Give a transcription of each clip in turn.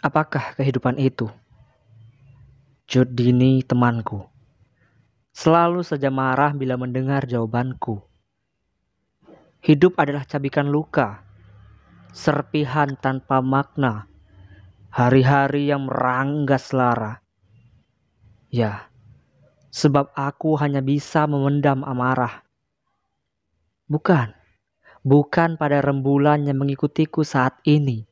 Apakah kehidupan itu? Judini temanku. Selalu saja marah bila mendengar jawabanku. Hidup adalah cabikan luka, serpihan tanpa makna, hari-hari yang meranggas lara. Ya, sebab aku hanya bisa memendam amarah. Bukan, bukan pada rembulan yang mengikutiku saat ini.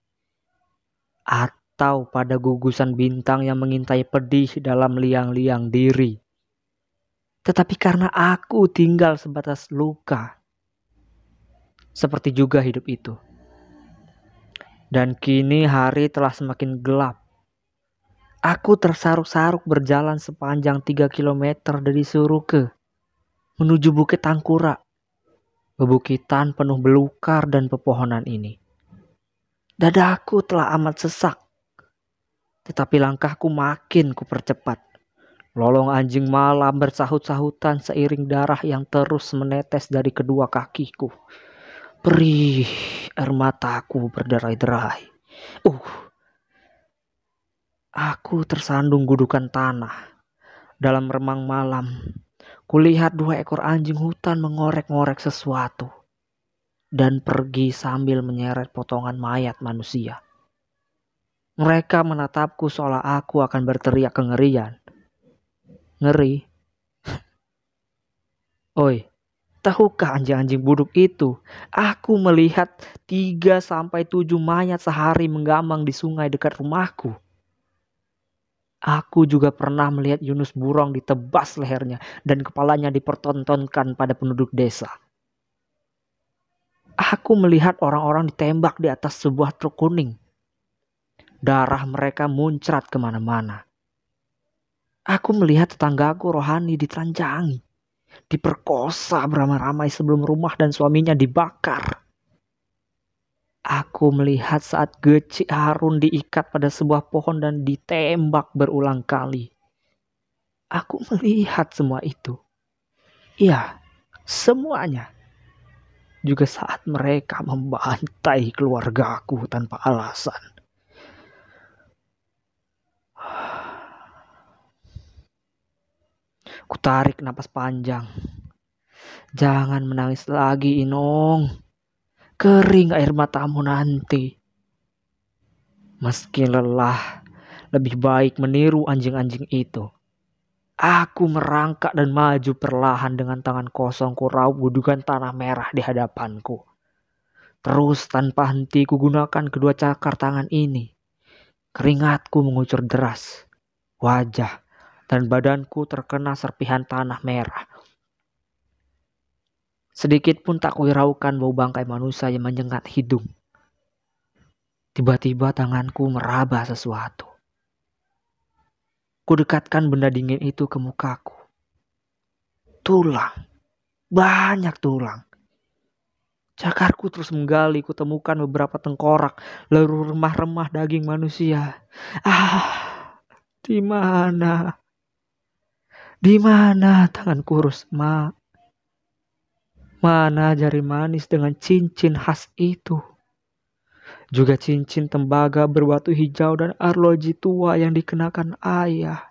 At atau pada gugusan bintang yang mengintai pedih dalam liang-liang diri. Tetapi karena aku tinggal sebatas luka, seperti juga hidup itu. Dan kini hari telah semakin gelap. Aku tersaruk-saruk berjalan sepanjang tiga kilometer dari Suruke menuju Bukit Tangkura. Bebukitan penuh belukar dan pepohonan ini. Dadaku telah amat sesak tetapi langkahku makin kupercepat. Lolong anjing malam bersahut-sahutan seiring darah yang terus menetes dari kedua kakiku. Perih, air mataku berderai-derai. Uh, aku tersandung gudukan tanah. Dalam remang malam, kulihat dua ekor anjing hutan mengorek-ngorek sesuatu dan pergi sambil menyeret potongan mayat manusia. Mereka menatapku seolah aku akan berteriak kengerian. Ngeri. Oi, tahukah anjing-anjing buduk itu? Aku melihat 3 sampai 7 mayat sehari menggamang di sungai dekat rumahku. Aku juga pernah melihat Yunus Burong ditebas lehernya dan kepalanya dipertontonkan pada penduduk desa. Aku melihat orang-orang ditembak di atas sebuah truk kuning Darah mereka muncrat ke mana-mana. Aku melihat tetanggaku rohani ditelanjangi, diperkosa beramai-ramai sebelum rumah dan suaminya dibakar. Aku melihat saat Geci Harun diikat pada sebuah pohon dan ditembak berulang kali. Aku melihat semua itu. Iya, semuanya. Juga saat mereka membantai keluargaku tanpa alasan. Kutarik napas panjang. Jangan menangis lagi, Inong. Kering air matamu nanti. Meski lelah, lebih baik meniru anjing-anjing itu. Aku merangkak dan maju perlahan dengan tangan kosong ku raup tanah merah di hadapanku. Terus tanpa henti ku gunakan kedua cakar tangan ini. Keringatku mengucur deras. Wajah dan badanku terkena serpihan tanah merah. Sedikit pun tak kuhiraukan bau bangkai manusia yang menyengat hidung. Tiba-tiba tanganku meraba sesuatu. Kudekatkan benda dingin itu ke mukaku. Tulang. Banyak tulang. Cakarku terus menggali, kutemukan beberapa tengkorak, lalu remah-remah daging manusia. Ah, di mana? Di mana tangan kurus, Ma? Mana jari manis dengan cincin khas itu? Juga cincin tembaga berbatu hijau dan arloji tua yang dikenakan ayah.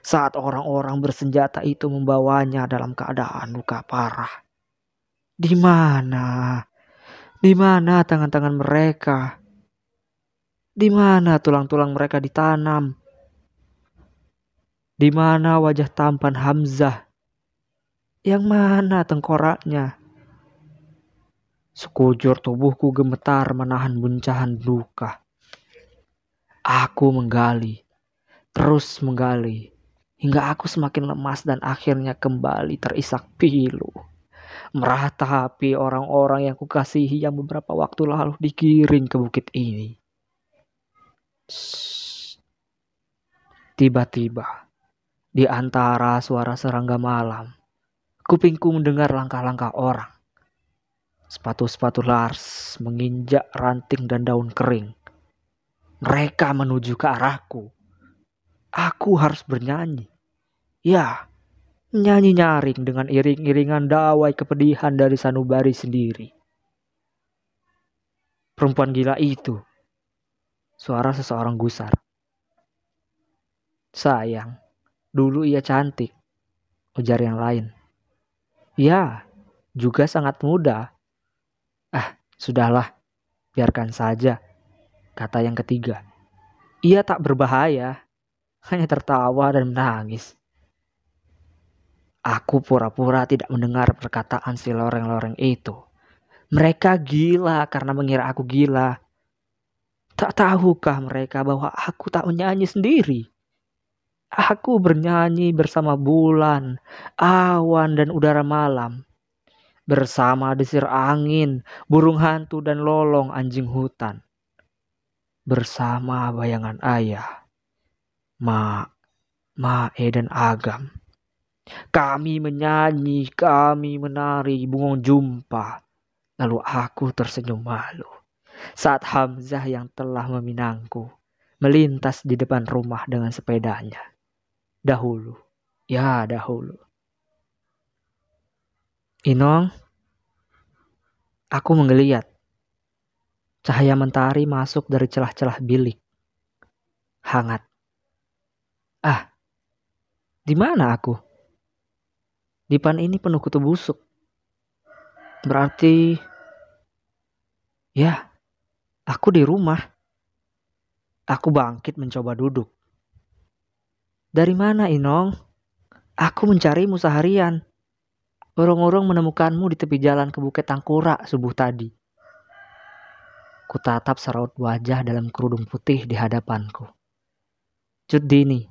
Saat orang-orang bersenjata itu membawanya dalam keadaan luka parah. Di mana? Di mana tangan-tangan mereka? Di mana tulang-tulang mereka ditanam? Di mana wajah tampan Hamzah? Yang mana tengkoraknya? Sekujur tubuhku gemetar menahan buncahan duka. Aku menggali, terus menggali, hingga aku semakin lemas dan akhirnya kembali terisak pilu. Meratapi orang-orang yang kukasihi yang beberapa waktu lalu dikiring ke bukit ini. Tiba-tiba, di antara suara serangga malam, kupingku mendengar langkah-langkah orang. Sepatu-sepatu Lars menginjak ranting dan daun kering. Mereka menuju ke arahku. Aku harus bernyanyi. Ya, nyanyi nyaring dengan iring-iringan dawai kepedihan dari sanubari sendiri. Perempuan gila itu suara seseorang gusar. Sayang, dulu ia cantik, ujar yang lain. Ya, juga sangat muda. Ah, sudahlah, biarkan saja, kata yang ketiga. Ia tak berbahaya, hanya tertawa dan menangis. Aku pura-pura tidak mendengar perkataan si loreng-loreng itu. Mereka gila karena mengira aku gila. Tak tahukah mereka bahwa aku tak menyanyi sendiri? Aku bernyanyi bersama bulan, awan, dan udara malam. Bersama desir angin, burung hantu, dan lolong anjing hutan. Bersama bayangan ayah, Ma, Mae, dan Agam. Kami menyanyi, kami menari, bungong jumpa Lalu aku tersenyum malu saat Hamzah yang telah meminangku melintas di depan rumah dengan sepedanya. Dahulu, ya dahulu. Inong, aku menggeliat. Cahaya mentari masuk dari celah-celah bilik. Hangat. Ah, di mana aku? Dipan ini penuh kutu busuk. Berarti Ya, aku di rumah. Aku bangkit mencoba duduk. Dari mana, Inong? Aku mencarimu seharian. Urung-urung menemukanmu di tepi jalan ke Bukit Tangkura subuh tadi. Kutatap seraut wajah dalam kerudung putih di hadapanku. Cut Dini.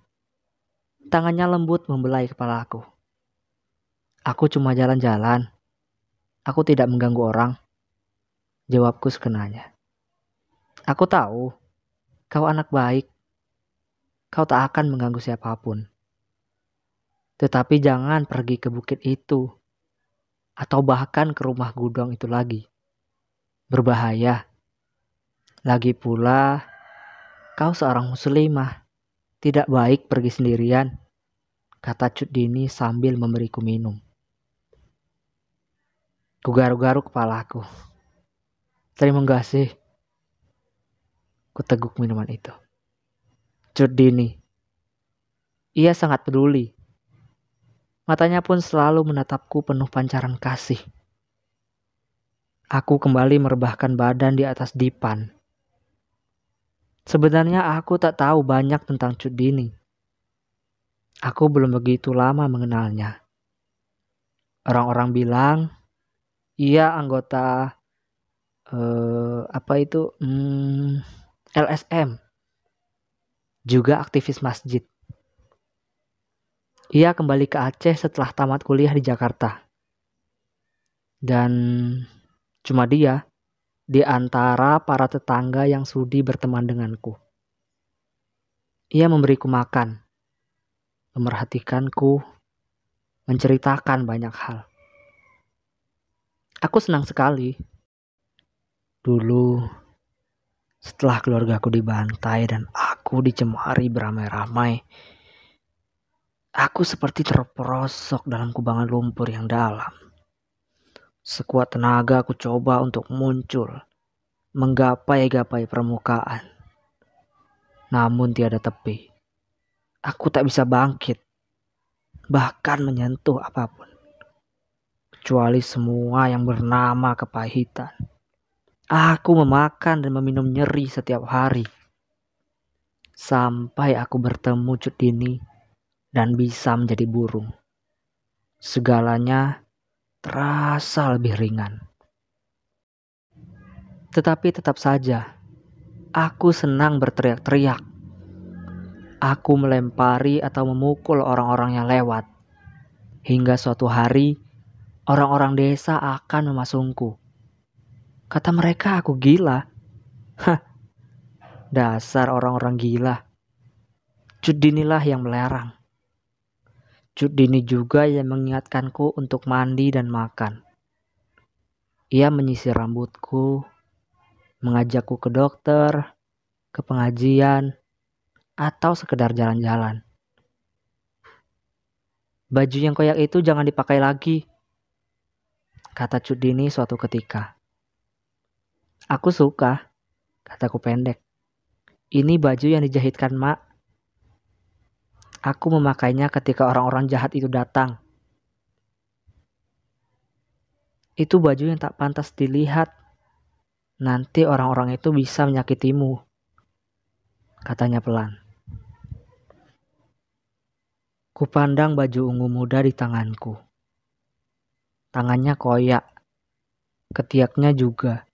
Tangannya lembut membelai kepalaku. Aku cuma jalan-jalan. Aku tidak mengganggu orang. Jawabku sekenanya. Aku tahu, kau anak baik. Kau tak akan mengganggu siapa pun. Tetapi jangan pergi ke bukit itu. Atau bahkan ke rumah gudang itu lagi. Berbahaya. Lagi pula, kau seorang muslimah. Tidak baik pergi sendirian. Kata Cut Dini sambil memberiku minum. Kugaru-garu kepalaku. Terima kasih. Kuteguk minuman itu. Cut Dini. Ia sangat peduli. Matanya pun selalu menatapku penuh pancaran kasih. Aku kembali merebahkan badan di atas dipan. Sebenarnya aku tak tahu banyak tentang Cut Dini. Aku belum begitu lama mengenalnya. Orang-orang bilang ia anggota uh, apa itu hmm, LSM juga aktivis masjid. Ia kembali ke Aceh setelah tamat kuliah di Jakarta. Dan cuma dia di antara para tetangga yang sudi berteman denganku. Ia memberiku makan, memerhatikanku, menceritakan banyak hal. Aku senang sekali Dulu, setelah keluargaku dibantai dan aku dicemari beramai-ramai, aku seperti terperosok dalam kubangan lumpur yang dalam. Sekuat tenaga aku coba untuk muncul, menggapai-gapai permukaan. Namun tiada tepi. Aku tak bisa bangkit, bahkan menyentuh apa pun. Kecuali semua yang bernama kepahitan. Aku memakan dan meminum nyeri setiap hari. Sampai aku bertemu Cut Dini dan bisa menjadi burung. Segalanya terasa lebih ringan. Tetapi tetap saja, aku senang berteriak-teriak. Aku melempari atau memukul orang-orang yang lewat. Hingga suatu hari, orang-orang desa akan memasungku Kata mereka aku gila. Hah, dasar orang-orang gila. Cudinilah yang melarang. Cudini juga yang mengingatkanku untuk mandi dan makan. Ia menyisir rambutku, mengajakku ke dokter, ke pengajian, atau sekedar jalan-jalan. Baju yang koyak itu jangan dipakai lagi, kata Cudini suatu ketika. Aku suka, kataku pendek. Ini baju yang dijahitkan mak. Aku memakainya ketika orang-orang jahat itu datang. Itu baju yang tak pantas dilihat. Nanti orang-orang itu bisa menyakitimu. Katanya pelan. Kupandang baju ungu muda di tanganku. Tangannya koyak. Ketiaknya juga.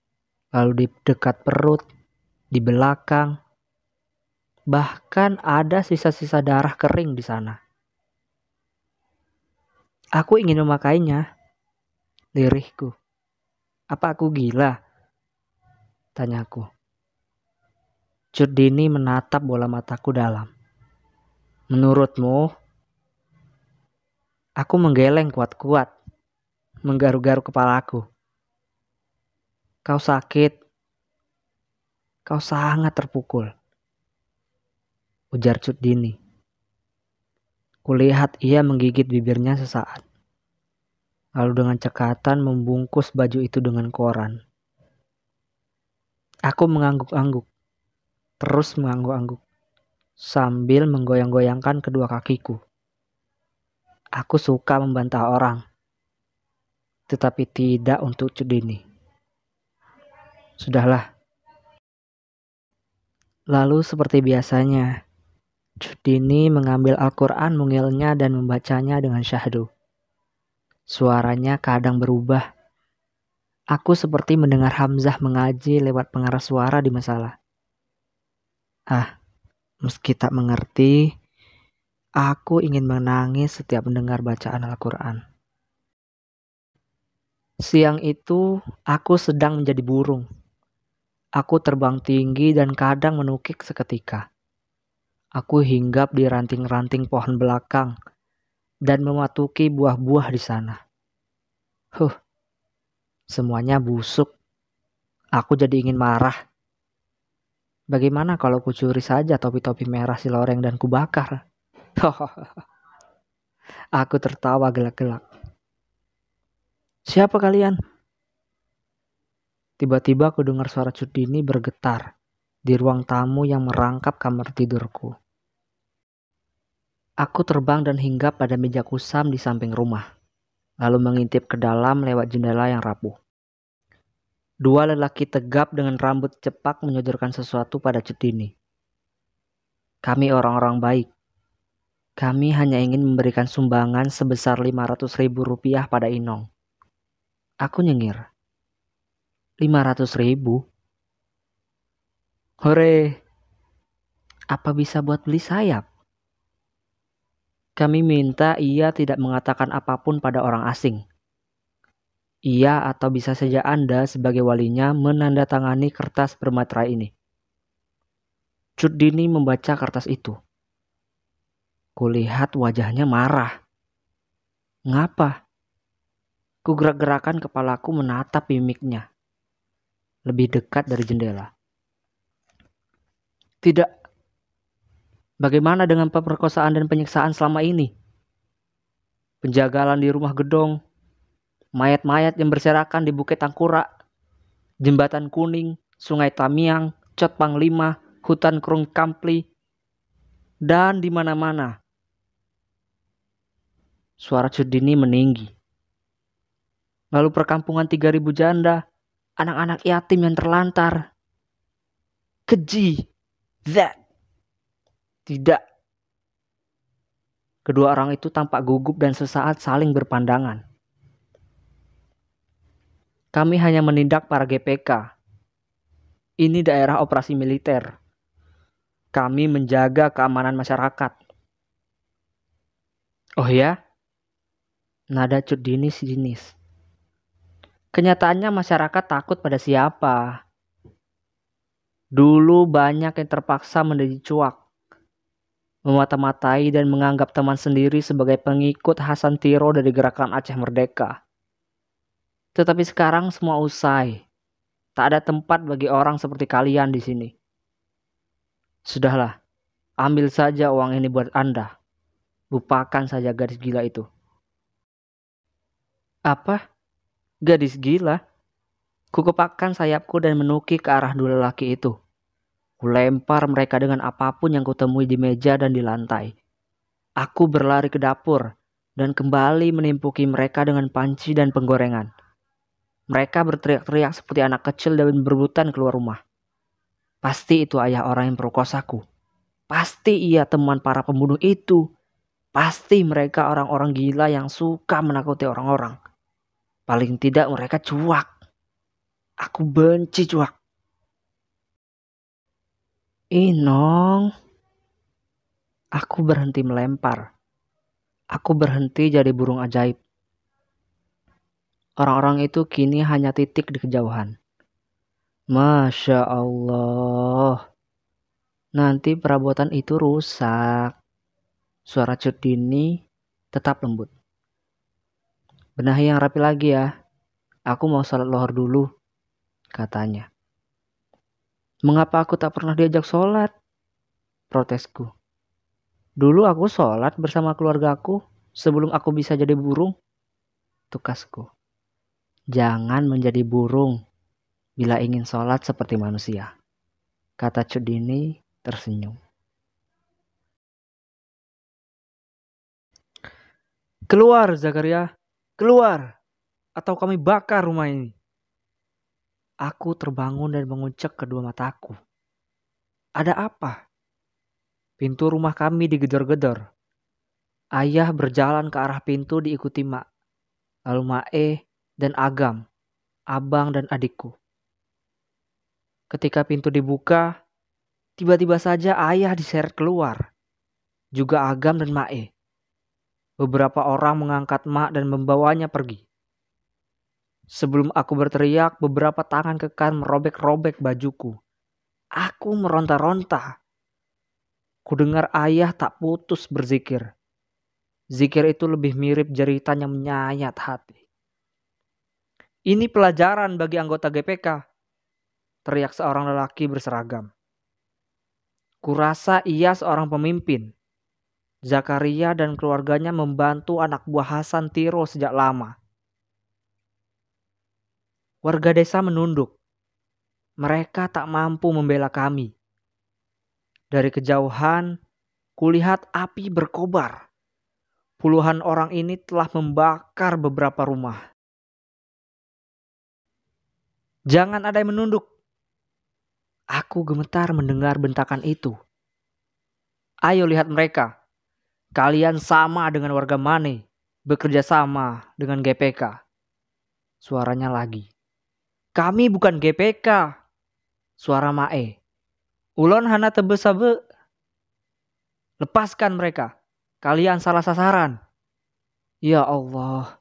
Lalu di dekat perut, di belakang, Bahkan ada sisa-sisa darah kering di sana. Aku ingin memakainya. Lirihku. Apa aku gila? Tanyaku. Cudini menatap bola mataku dalam. Menurutmu, aku menggeleng kuat-kuat, menggaru-garu kepalaku. Kau sakit. Kau sangat terpukul ujar Cut Dini. Kulihat ia menggigit bibirnya sesaat. Lalu dengan cekatan membungkus baju itu dengan koran. Aku mengangguk-angguk. Terus mengangguk-angguk. Sambil menggoyang-goyangkan kedua kakiku. Aku suka membantah orang. Tetapi tidak untuk Cudini. Sudahlah. Lalu seperti biasanya, Judini mengambil Al-Quran mungilnya dan membacanya dengan syahdu. Suaranya kadang berubah. Aku seperti mendengar Hamzah mengaji lewat pengeras suara di masalah. Ah, meski tak mengerti, aku ingin menangis setiap mendengar bacaan Al-Quran. Siang itu, aku sedang menjadi burung. Aku terbang tinggi dan kadang menukik seketika. Aku hinggap di ranting-ranting pohon belakang dan mematuki buah-buah di sana. Huh, semuanya busuk. Aku jadi ingin marah. Bagaimana kalau kucuri saja topi-topi merah si loreng dan kubakar? Aku tertawa gelak-gelak. Siapa kalian? Tiba-tiba aku dengar suara Cudini bergetar di ruang tamu yang merangkap kamar tidurku. Aku terbang dan hinggap pada meja kusam di samping rumah, lalu mengintip ke dalam lewat jendela yang rapuh. Dua lelaki tegap dengan rambut cepak menyodorkan sesuatu pada Cetini. Kami orang-orang baik. Kami hanya ingin memberikan sumbangan sebesar 500 ribu rupiah pada Inong. Aku nyengir. 500 ribu? Hore! Apa bisa buat beli sayap? Kami minta ia tidak mengatakan apa pun pada orang asing. Ia atau bisa saja Anda sebagai walinya menandatangani kertas bermaterai ini. Cudini membaca kertas itu. Kulihat wajahnya marah. Ngapa? Kugerak-gerakan kepalaku menatap mimiknya. Lebih dekat dari jendela. Tidak, Bagaimana dengan pemerkosaan dan penyiksaan selama ini? Penjagalan di rumah gedong, mayat-mayat yang berserakan di Bukit Tangkura, Jembatan Kuning, Sungai Tamiang, Cot Panglima, Hutan Krung Kampli, dan di mana-mana. Suara Cudini meninggi. Lalu perkampungan 3000 janda, anak-anak yatim yang terlantar. Keji. That tidak. Kedua orang itu tampak gugup dan sesaat saling berpandangan. Kami hanya menindak para GPK. Ini daerah operasi militer. Kami menjaga keamanan masyarakat. Oh ya? Nada cut dinis dinis. Kenyataannya masyarakat takut pada siapa? Dulu banyak yang terpaksa menjadi cuak memata-matai dan menganggap teman sendiri sebagai pengikut Hasan Tiro dari gerakan Aceh Merdeka. Tetapi sekarang semua usai. Tak ada tempat bagi orang seperti kalian di sini. Sudahlah, ambil saja uang ini buat Anda. Lupakan saja gadis gila itu. Apa? Gadis gila? Kukepakkan sayapku dan menukik ke arah dua lelaki itu. Kulempar mereka dengan apa pun yang kutemui di meja dan di lantai. Aku berlari ke dapur dan kembali menimpuki mereka dengan panci dan penggorengan. Mereka berteriak-teriak seperti anak kecil dan berebutan keluar rumah. Pasti itu ayah orang yang perkosaku. Pasti ia teman para pembunuh itu. Pasti mereka orang-orang gila yang suka menakuti orang-orang. Paling tidak mereka cuak. Aku benci cuak. Inong. Aku berhenti melempar. Aku berhenti jadi burung ajaib. Orang-orang itu kini hanya titik di kejauhan. Masya Allah. Nanti perabotan itu rusak. Suara cut dini tetap lembut. Benahi yang rapi lagi ya. Aku mau salat lohor dulu, katanya. Mengapa aku tak pernah diajak sholat? Protesku. Dulu aku sholat bersama keluargaku sebelum aku bisa jadi burung. Tukasku. Jangan menjadi burung bila ingin sholat seperti manusia. Kata Cudini tersenyum. Keluar Zakaria, keluar. Atau kami bakar rumah ini. Aku terbangun dan mengucek kedua mataku. Ada apa? Pintu rumah kami digedor-gedor. Ayah berjalan ke arah pintu diikuti Mak. Lalu Mae dan Agam, abang dan adikku. Ketika pintu dibuka, tiba-tiba saja ayah diseret keluar. Juga Agam dan Mae. Beberapa orang mengangkat Mak dan membawanya pergi. Sebelum aku berteriak, beberapa tangan kekar merobek-robek bajuku. Aku meronta-ronta. Kudengar ayah tak putus berzikir. Zikir itu lebih mirip jeritan yang menyayat hati. Ini pelajaran bagi anggota GPK. Teriak seorang lelaki berseragam. Kurasa ia seorang pemimpin. Zakaria dan keluarganya membantu anak buah Hasan Tiro sejak lama. Warga desa menunduk. Mereka tak mampu membela kami. Dari kejauhan, kulihat api berkobar. Puluhan orang ini telah membakar beberapa rumah. Jangan ada yang menunduk. Aku gemetar mendengar bentakan itu. Ayo lihat mereka. Kalian sama dengan warga Mane, bekerja sama dengan GPK. Suaranya lagi. Kami bukan GPK. Suara Mae. Ulon hana tebe sabe. Lepaskan mereka. Kalian salah sasaran. Ya Allah.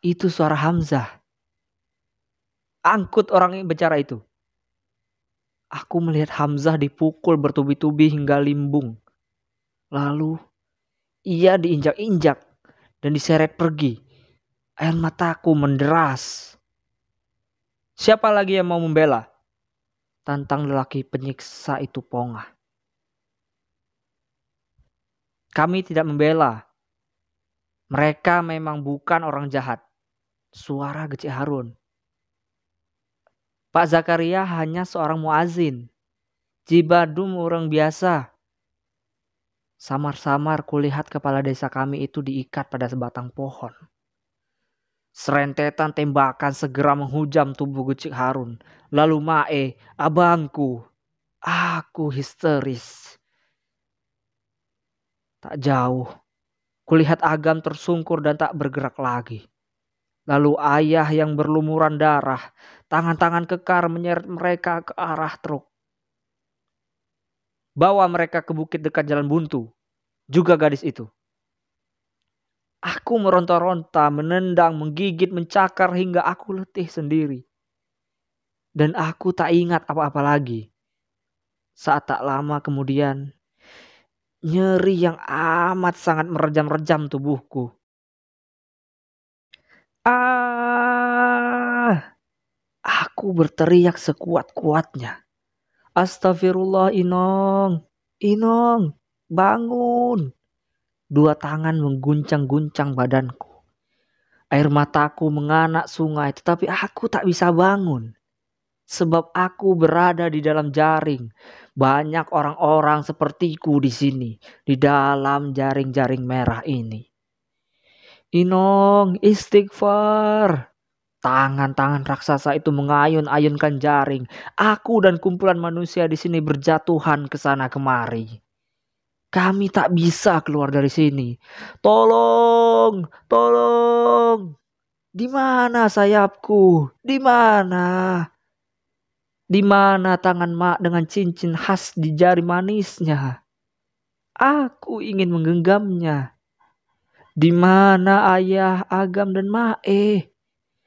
Itu suara Hamzah. Angkut orang yang bicara itu. Aku melihat Hamzah dipukul bertubi-tubi hingga limbung. Lalu ia diinjak-injak dan diseret pergi. Air mataku menderas. Siapa lagi yang mau membela? Tantang lelaki penyiksa itu pongah. Kami tidak membela. Mereka memang bukan orang jahat. Suara Geci Harun. Pak Zakaria hanya seorang muazin. Jibadum orang biasa. Samar-samar kulihat kepala desa kami itu diikat pada sebatang pohon. Serentetan tembakan segera menghujam tubuh Gucik Harun. Lalu Mae, abangku, aku histeris. Tak jauh, kulihat Agam tersungkur dan tak bergerak lagi. Lalu ayah yang berlumuran darah, tangan-tangan kekar menyeret mereka ke arah truk. Bawa mereka ke bukit dekat jalan buntu. Juga gadis itu. Aku meronta-ronta, menendang, menggigit, mencakar hingga aku letih sendiri. Dan aku tak ingat apa-apa lagi. Saat tak lama kemudian, nyeri yang amat sangat merejam-rejam tubuhku. Ah! Aku berteriak sekuat-kuatnya. Astagfirullah Inong. Inong, bangun. Dua tangan mengguncang-guncang badanku. Air mataku menganak sungai tetapi aku tak bisa bangun. Sebab aku berada di dalam jaring. Banyak orang-orang sepertiku di sini, di dalam jaring-jaring merah ini. Inong, istighfar. Tangan-tangan raksasa itu mengayun-ayunkan jaring. Aku dan kumpulan manusia di sini berjatuhan ke sana kemari. Kami tak bisa keluar dari sini. Tolong, tolong. Di mana sayapku? Di mana? Di mana tangan mak dengan cincin khas di jari manisnya? Aku ingin menggenggamnya. Di mana ayah Agam dan Mae?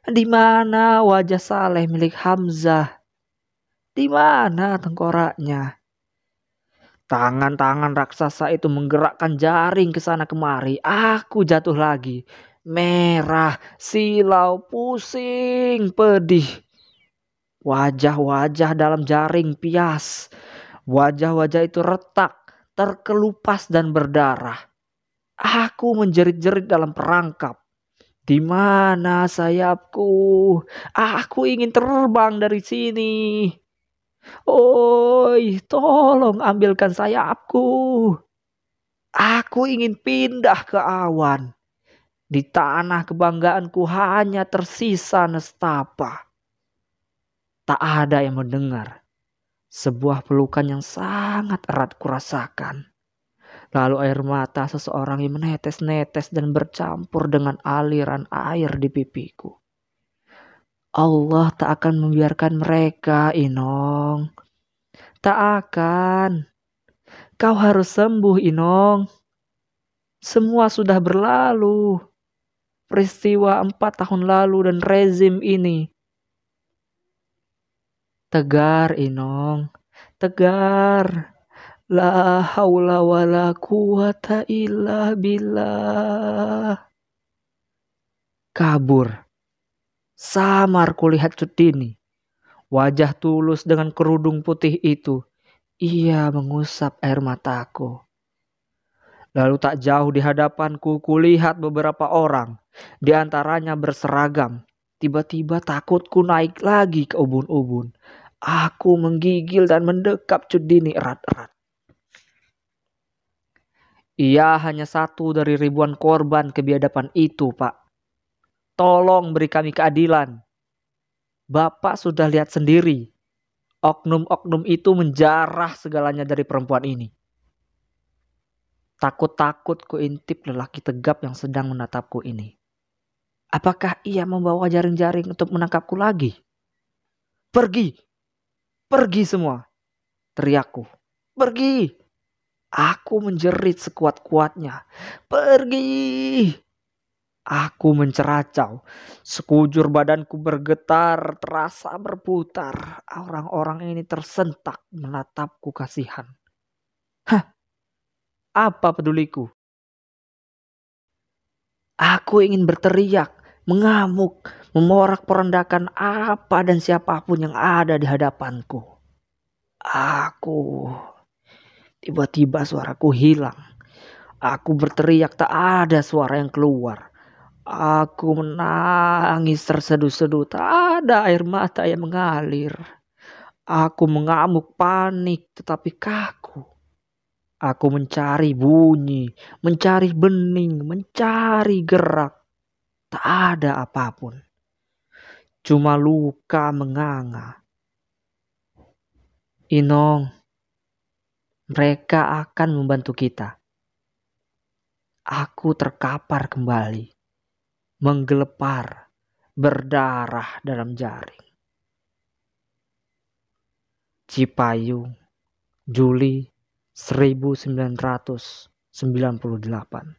Di mana wajah Saleh milik Hamzah? Di mana tengkoraknya? Tangan-tangan raksasa itu menggerakkan jaring ke sana kemari. Aku jatuh lagi. Merah, silau, pusing, pedih. Wajah-wajah dalam jaring pias. Wajah-wajah itu retak, terkelupas dan berdarah. Aku menjerit-jerit dalam perangkap. Di mana sayapku? Aku ingin terbang dari sini. Oi, tolong ambilkan sayapku. Aku ingin pindah ke awan. Di tanah kebanggaanku hanya tersisa nestapa. Tak ada yang mendengar. Sebuah pelukan yang sangat erat kurasakan. Lalu air mata seseorang yang menetes-netes dan bercampur dengan aliran air di pipiku. Allah tak akan membiarkan mereka, Inong. Tak akan. Kau harus sembuh, Inong. Semua sudah berlalu. Peristiwa empat tahun lalu dan rezim ini Tegar Inong, tegar. La haula wala quwata illa billah. Kabur. Samar kulihat Cutini. Wajah tulus dengan kerudung putih itu. Ia mengusap air mataku. Lalu tak jauh di hadapanku kulihat beberapa orang. Di antaranya berseragam. Tiba-tiba takutku naik lagi ke ubun-ubun. Aku menggigil dan mendekap Cudini erat-erat. Ia hanya satu dari ribuan korban kebiadaban itu, Pak. Tolong beri kami keadilan. Bapak sudah lihat sendiri. Oknum-oknum itu menjarah segalanya dari perempuan ini. Takut-takut ku intip lelaki tegap yang sedang menatapku ini. Apakah ia membawa jaring-jaring untuk menangkapku lagi? Pergi, Pergi semua. Teriakku. Pergi. Aku menjerit sekuat-kuatnya. Pergi. Aku menceracau. Sekujur badanku bergetar, terasa berputar. Orang-orang ini tersentak menatapku kasihan. Hah? Apa peduliku? Aku ingin berteriak, mengamuk, memorak-porandakan apa dan siapa pun yang ada di hadapanku. Aku tiba-tiba suaraku hilang. Aku berteriak tak ada suara yang keluar. Aku menangis terseduh-seduh, tak ada air mata yang mengalir. Aku mengamuk panik tetapi kaku. Aku mencari bunyi, mencari bening, mencari gerak. Tak ada apa pun cuma luka menganga. Inong, mereka akan membantu kita. Aku terkapar kembali, menggelepar, berdarah dalam jaring. Cipayung, Juli 1998